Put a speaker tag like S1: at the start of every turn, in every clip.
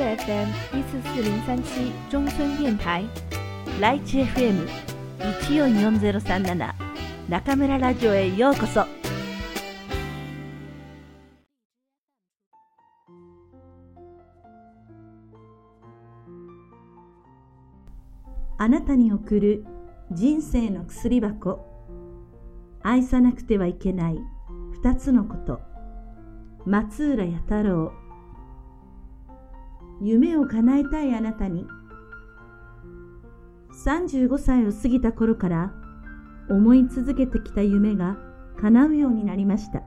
S1: FM 一四四零三七中村電台。ライチ FM 一四四ゼロ三七中村ラジオへようこそ。
S2: あなたに送る人生の薬箱。愛さなくてはいけない二つのこと。松浦弥太郎。夢を叶えたいあなたに35歳を過ぎた頃から思い続けてきた夢が叶うようになりました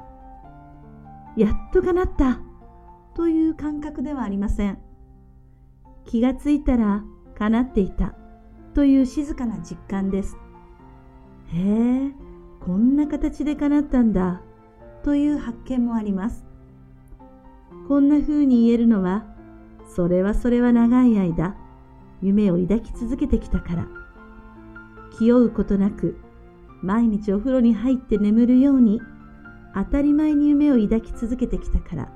S2: やっと叶ったという感覚ではありません気がついたら叶っていたという静かな実感です。へえ、こんな形で叶ったんだという発見もあります。こんな風に言えるのは、それはそれは長い間、夢を抱き続けてきたから。気負うことなく、毎日お風呂に入って眠るように、当たり前に夢を抱き続けてきたから。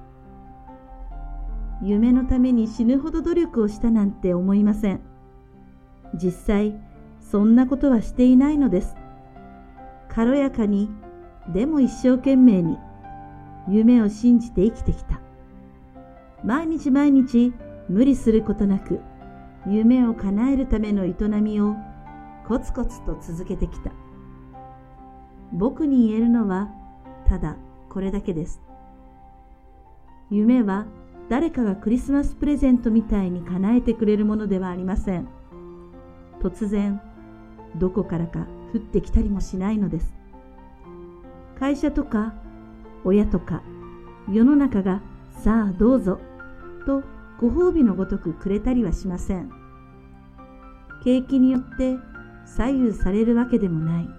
S2: 夢のために死ぬほど努力をしたなんて思いません。実際そんなことはしていないのです。軽やかに、でも一生懸命に、夢を信じて生きてきた。毎日毎日無理することなく、夢を叶えるための営みをコツコツと続けてきた。僕に言えるのは、ただこれだけです。夢は誰かがクリスマスプレゼントみたいに叶えてくれるものではありません。突然どこからか降ってきたりもしないのです。会社とか親とか世の中がさあどうぞとご褒美のごとくくれたりはしません。景気によって左右されるわけでもない。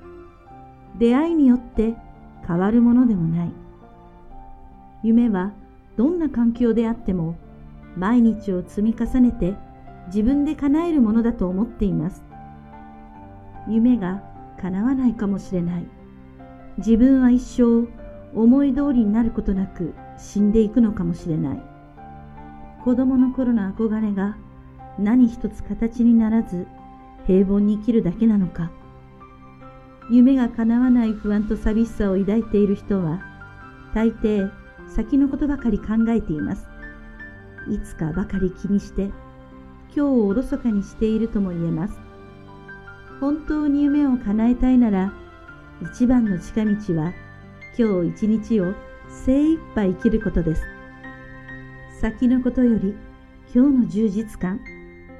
S2: 出会いによって変わるものでもない。夢はどんな環境であっても毎日を積み重ねて自分で叶えるものだと思っています。夢が叶わないかもしれない。自分は一生思い通りになることなく死んでいくのかもしれない。子供の頃の憧れが何一つ形にならず平凡に生きるだけなのか。夢が叶わない不安と寂しさを抱いている人は大抵先のことばかり考えています。いつかばかり気にして今日をおろそかにしているとも言えます。本当に夢を叶えたいなら、一番の近道は今日一日を精一杯生きることです。先のことより今日の充実感、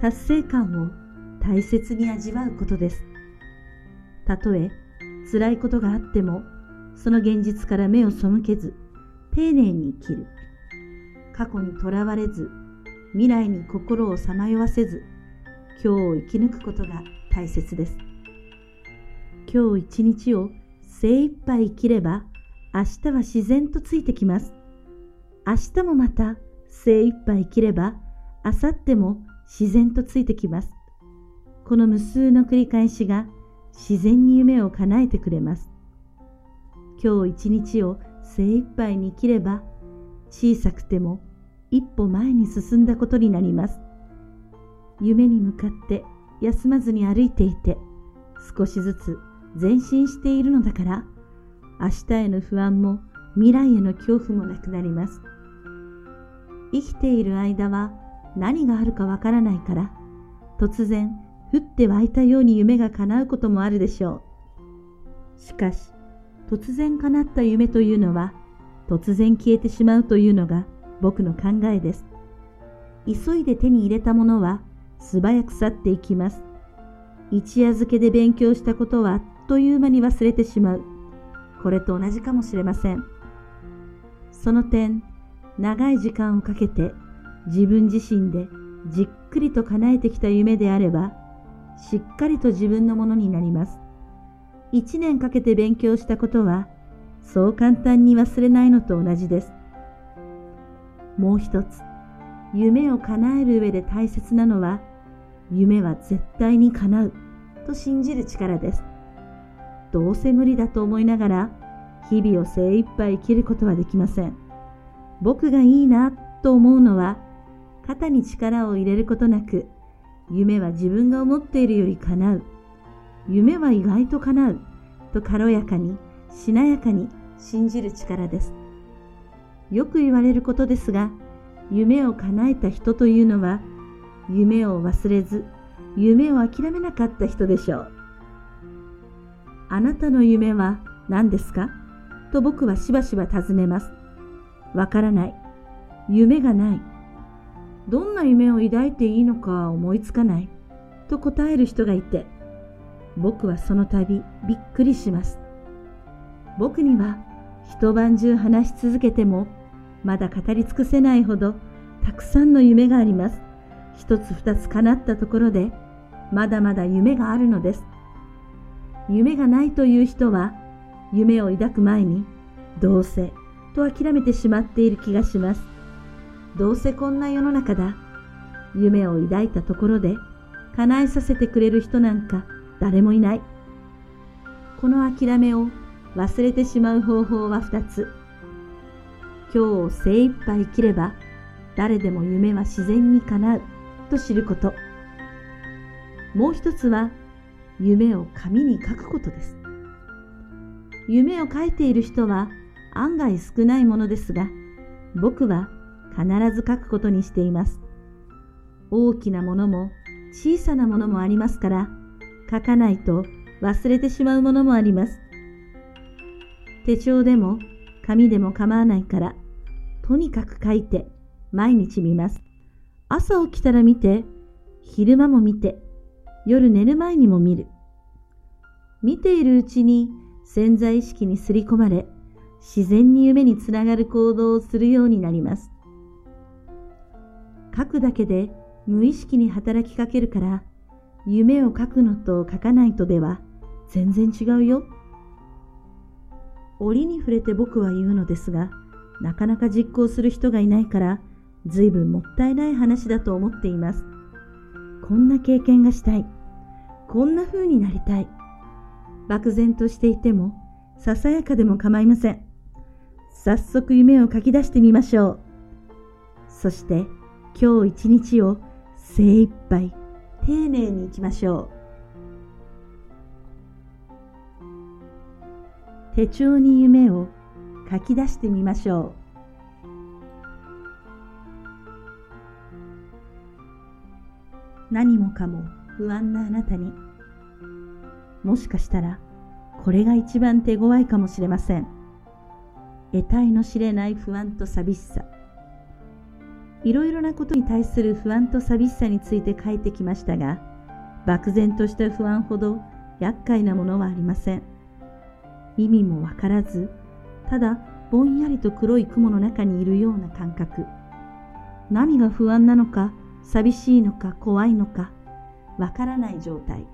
S2: 達成感を大切に味わうことです。たとえ辛いことがあっても、その現実から目を背けず、丁寧に生きる。過去にとらわれず、未来に心をさまよわせず、今日を生き抜くことが大切です。今日一日を精一杯生きれば、明日は自然とついてきます。明日もまた精一杯生きれば、明後日も自然とついてきます。この無数の繰り返しが自然に夢を叶えてくれます。今日一日を精一杯に生きれば、小さくても一歩前に進んだことになります。夢に向かって休まずに歩いていて、少しずつ前進しているのだから、明日への不安も未来への恐怖もなくなります。生きている間は何があるかわからないから、突然降って湧いたように夢が叶うこともあるでしょう。しかし、突然叶った夢というのは、突然消えてしまうというのが僕の考えです。急いで手に入れたものは素早く去っていきます。一夜漬けで勉強したことはあっという間に忘れてしまう。これと同じかもしれません。その点、長い時間をかけて自分自身でじっくりと叶えてきた夢であれば、しっかりと自分のものになります。一年かけて勉強したことは、そう簡単に忘れないのと同じです。もう一つ、夢を叶える上で大切なのは、夢は絶対に叶うと信じる力です。どうせ無理だと思いながら、日々を精一杯生きることはできません。僕がいいなと思うのは、肩に力を入れることなく、夢は自分が思っているより叶う。夢は意外と叶う。と軽やかに、しなやかに信じる力です。よく言われることですが、夢を叶えた人というのは、夢を忘れず、夢を諦めなかった人でしょう。あなたの夢は何ですか？と僕はしばしば尋ねます。わからない。夢がない。どんな夢を抱いていいのか思いつかない。と答える人がいて、僕はその度びっくりします。僕には一晩中話し続けてもまだ語り尽くせないほどたくさんの夢があります。一つ二つ叶ったところでまだまだ夢があるのです。夢がないという人は夢を抱く前にどうせと諦めてしまっている気がします。どうせこんな世の中だ。夢を抱いたところで叶えさせてくれる人なんか誰もいない。この諦めを忘れてしまう方法は二つ。今日を精一杯生きれば誰でも夢は自然に叶うと知ること。もう一つは夢を紙に書くことです。夢を書いている人は案外少ないものですが、僕は必ず書くことにしています。大きなものも小さなものもありますから、書かないと忘れてしまうものもあります。手帳でも紙でも構わないから、とにかく書いて毎日見ます。朝起きたら見て、昼間も見て、夜寝る前にも見る。見ているうちに潜在意識にすり込まれ、自然に夢につながる行動をするようになります。書くだけで無意識に働きかけるから、夢を書くのと書かないとでは全然違うよ。折に触れて僕は言うのですが、なかなか実行する人がいないから、随分もったいない話だと思っています。こんな経験がしたい。こんな風になりたい。漠然としていても、ささやかでも構いません。早速夢を書き出してみましょう。そして今日一日を精一杯丁寧に行きましょう。手帳に夢を書き出してみましょう。何もかも不安なあなたにもしかしたらこれが一番手強いかもしれません。得体の知れない不安と寂しさ。いろいろなことに対する不安と寂しさについて書いてきましたが、漠然とした不安ほど厄介なものはありません。意味もわからず、ただぼんやりと黒い雲の中にいるような感覚。何が不安なのか、寂しいのか、怖いのか、わからない状態。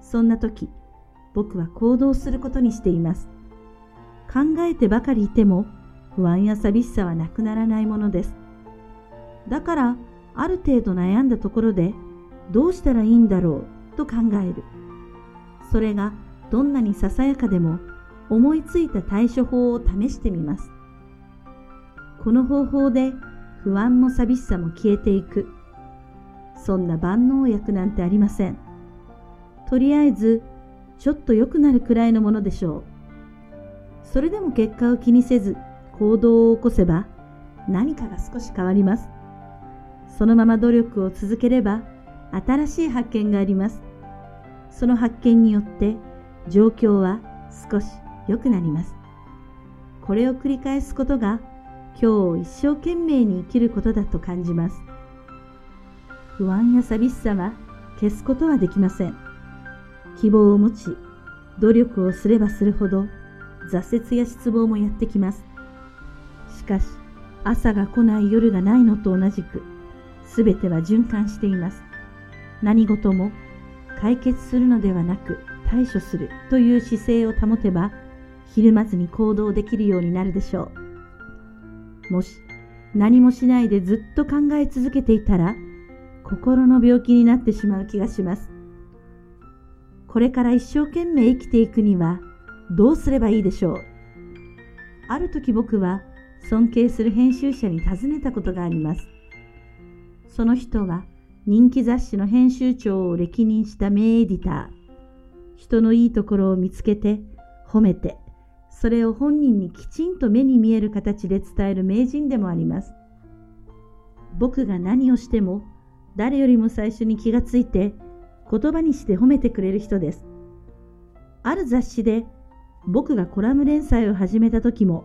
S2: そんな時、僕は行動することにしています。考えてばかりいても不安や寂しさはなくならないものです。だから、ある程度悩んだところで、どうしたらいいんだろうと考える。それがどんなにささやかでも思いついた対処法を試してみます。この方法で不安も寂しさも消えていく。そんな万能薬なんてありません。とりあえずちょっと良くなるくらいのものでしょう。それでも結果を気にせず行動を起こせば何かが少し変わります。そのまま努力を続ければ新しい発見があります。その発見によって状況は少し良くなります。これを繰り返すことが今日を一生懸命に生きることだと感じます。不安や寂しさは消すことはできません。希望を持ち、努力をすればするほど挫折や失望もやってきます。しかし、朝が来ない夜がないのと同じく、すべては循環しています。何事も解決するのではなく対処するという姿勢を保てば、ひるまずに行動できるようになるでしょう。もし何もしないでずっと考え続けていたら、心の病気になってしまう気がします。これから一生懸命生きていくにはどうすればいいでしょう？ある時僕は尊敬する編集者に尋ねたことがあります。その人は人気雑誌の編集長を歴任した名エディター。人のいいところを見つけて、褒めて、それを本人にきちんと目に見える形で伝える名人でもあります。僕が何をしても誰よりも最初に気がついて言葉にして褒めてくれる人です。ある雑誌で僕がコラム連載を始めた時も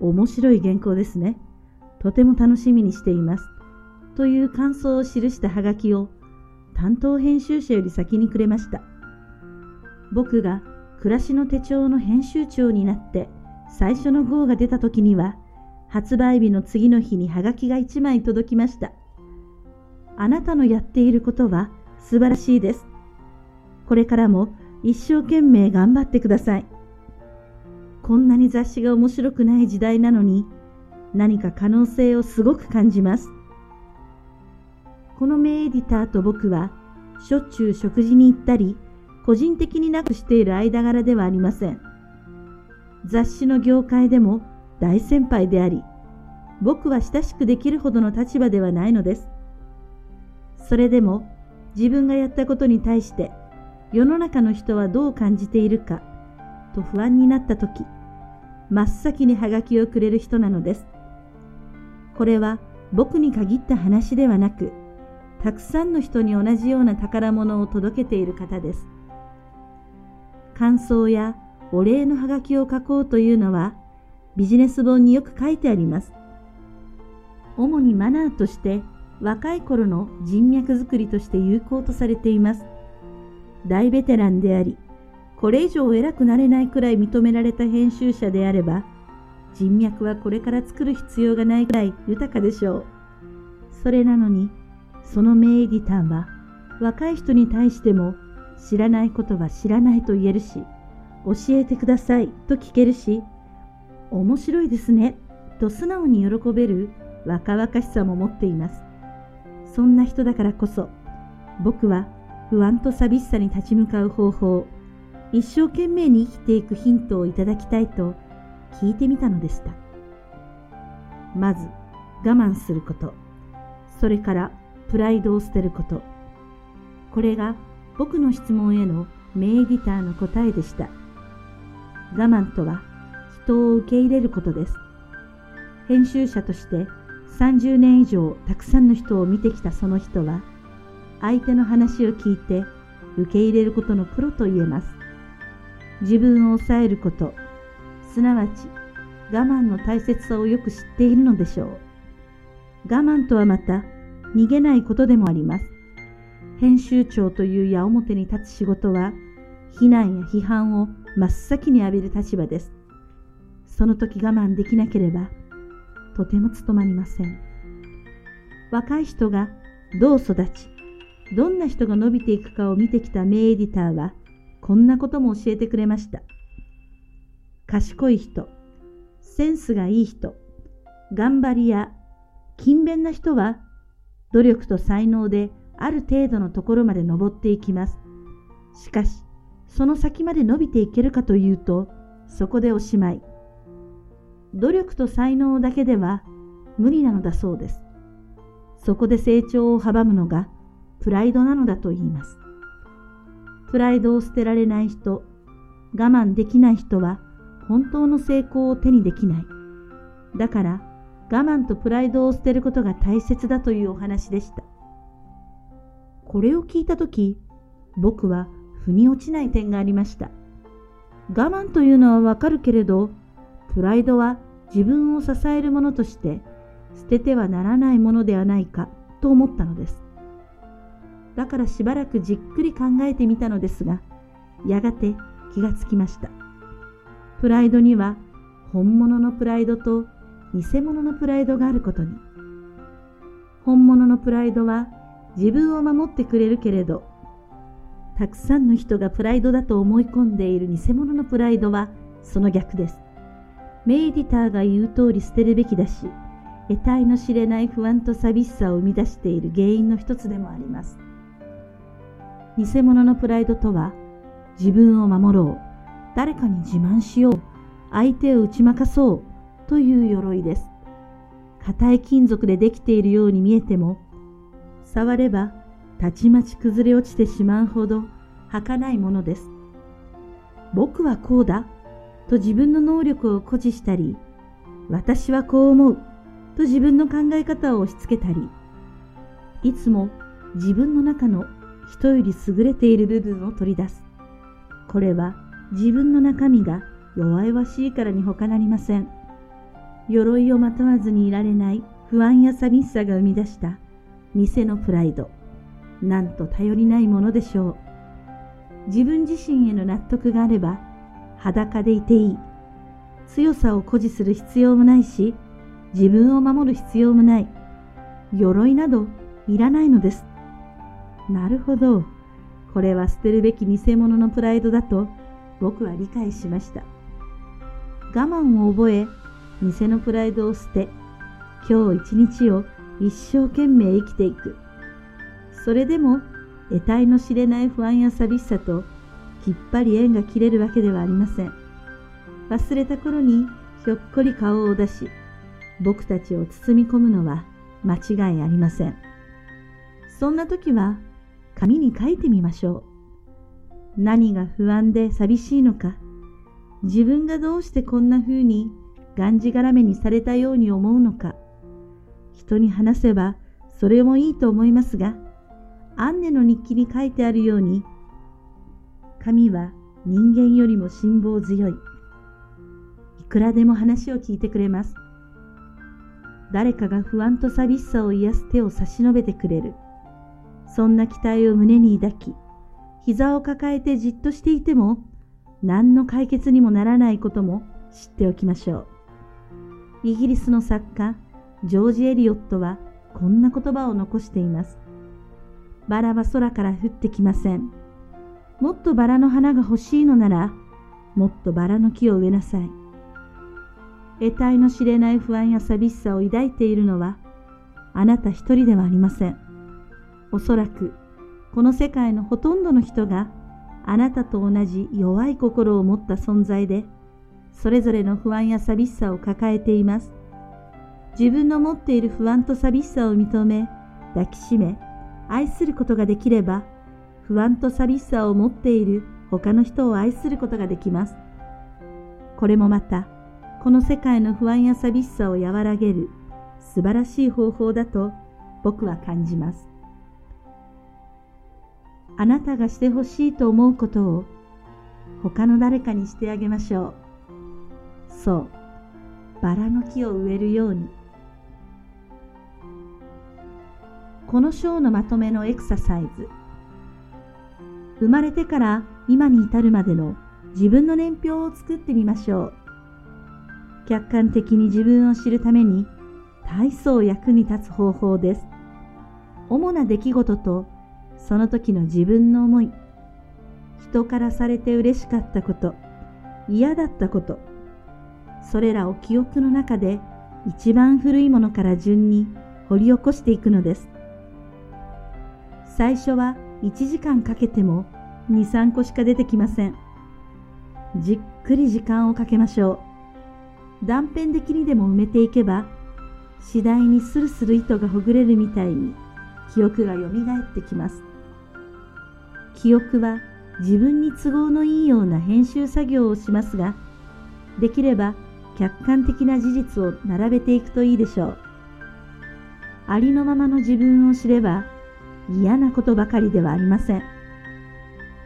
S2: 面白い原稿ですね。とても楽しみにしています。という感想を記したハガキを担当編集者より先にくれました。僕が暮らしの手帳の編集長になって最初の号が出た時には発売日の次の日にハガキが1枚届きました。あなたのやっていることは素晴らしいです。これからも一生懸命頑張ってください。こんなに雑誌が面白くない時代なのに何か可能性をすごく感じます。この名エディターと僕はしょっちゅう食事に行ったり個人的になくしている間柄ではありません。雑誌の業界でも大先輩であり、僕は親しくできるほどの立場ではないのです。それでも自分がやったことに対して世の中の人はどう感じているかと不安になった時、真っ先にハガキをくれる人なのです。これは僕に限った話ではなく、たくさんの人に同じような宝物を届けている方です。感想やお礼のハガキを書こうというのはビジネス本によく書いてあります。主にマナーとして若い頃の人脈づくりとして有効とされています。大ベテランであり、これ以上偉くなれないくらい認められた編集者であれば、人脈はこれから作る必要がないくらい豊かでしょう。それなのに、その名エディターは若い人に対しても知らないことは知らないと言えるし、教えてくださいと聞けるし、面白いですねと素直に喜べる若々しさも持っています。そんな人だからこそ僕は不安と寂しさに立ち向かう方法、一生懸命に生きていくヒントをいただきたいと聞いてみたのでした。まず我慢すること、それからプライドを捨てること。これが僕の質問への名エディターの答えでした。我慢とは人を受け入れることです。編集者として30年以上たくさんの人を見てきたその人は、相手の話を聞いて受け入れることのプロと言えます。自分を抑えること、すなわち我慢の大切さをよく知っているのでしょう。我慢とはまた逃げないことでもあります。編集長という矢面に立つ仕事は、非難や批判を真っ先に浴びる立場です。その時我慢できなければ、とても務まりません。若い人がどう育ち、どんな人が伸びていくかを見てきた名エディターは、こんなことも教えてくれました。賢い人、センスがいい人、頑張り屋、勤勉な人は、努力と才能である程度のところまで登っていきます。しかし、その先まで伸びていけるかというと、そこでおしまい。努力と才能だけでは無理なのだそうです。そこで成長を阻むのがプライドなのだと言います。プライドを捨てられない人、我慢できない人は本当の成功を手にできない。だから我慢とプライドを捨てることが大切だというお話でした。これを聞いたとき、僕は腑に落ちない点がありました。我慢というのはわかるけれど、プライドは自分を支えるものとして捨ててはならないものではないかと思ったのです。だからしばらくじっくり考えてみたのですが、やがて気がつきました。プライドには本物のプライドと偽物のプライドがあることに。本物のプライドは自分を守ってくれるけれど、たくさんの人がプライドだと思い込んでいる偽物のプライドはその逆です。メイディターが言う通り捨てるべきだし、得体の知れない不安と寂しさを生み出している原因の一つでもあります。偽物のプライドとは、自分を守ろう、誰かに自慢しよう、相手を打ち負かそうという鎧です。硬い金属でできているように見えても、触ればたちまち崩れ落ちてしまうほど儚いものです。僕はこうだと自分の能力を誇示したり、私はこう思うと自分の考え方を押し付けたり、いつも自分の中の人より優れている部分を取り出す。これは自分の中身が弱々しいからに他なりません。鎧をまとわずにいられない不安や寂しさが生み出した偽のプライド。なんと頼りないものでしょう。自分自身への納得があれば裸でいていい。強さを誇示する必要もないし、自分を守る必要もない。鎧などいらないのです。なるほど。これは捨てるべき偽物のプライドだと僕は理解しました。我慢を覚え、偽のプライドを捨て、今日一日を一生懸命生きていく。それでも、得体の知れない不安や寂しさと、きっぱり縁が切れるわけではありません。忘れた頃にひょっこり顔を出し、僕たちを包み込むのは間違いありません。そんな時は、紙に書いてみましょう。何が不安で寂しいのか、自分がどうしてこんな風にがんじがらめにされたように思うのか、人に話せばそれもいいと思いますが、アンネの日記に書いてあるように、神は人間よりも辛抱強い。いくらでも話を聞いてくれます。誰かが不安と寂しさを癒す手を差し伸べてくれる。そんな期待を胸に抱き、膝を抱えてじっとしていても、何の解決にもならないことも知っておきましょう。イギリスの作家、ジョージ・エリオットはこんな言葉を残しています。バラは空から降ってきません。もっとバラの花が欲しいのなら、もっとバラの木を植えなさい。得体の知れない不安や寂しさを抱いているのは、あなた一人ではありません。おそらく、この世界のほとんどの人が、あなたと同じ弱い心を持った存在で、それぞれの不安や寂しさを抱えています。自分の持っている不安と寂しさを認め、抱きしめ、愛することができれば、不安と寂しさを持っている他の人を愛することができます。これもまた、この世界の不安や寂しさを和らげる素晴らしい方法だと僕は感じます。あなたがしてほしいと思うことを他の誰かにしてあげましょう。そう、バラの木を植えるように。この章のまとめのエクササイズ。生まれてから今に至るまでの自分の年表を作ってみましょう。客観的に自分を知るために大層役に立つ方法です。主な出来事とその時の自分の思い、人からされて嬉しかったこと、嫌だったこと、それらを記憶の中で一番古いものから順に掘り起こしていくのです。最初は1時間かけても2、3個しか出てきません。じっくり時間をかけましょう。断片的にでも埋めていけば、次第にスルスル糸がほぐれるみたいに記憶が蘇ってきます。記憶は自分に都合のいいような編集作業をしますが、できれば客観的な事実を並べていくといいでしょう。ありのままの自分を知れば嫌なことばかりではありません。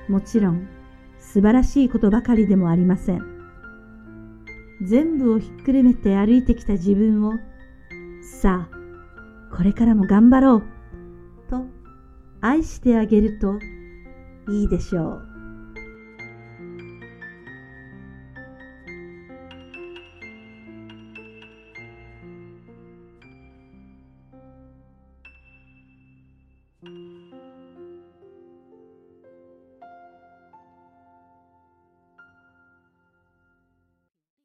S2: もちろん素晴らしいことばかりでもありません。全部をひっくるめて歩いてきた自分を、さあ、これからも頑張ろう、と愛してあげるといいでしょう。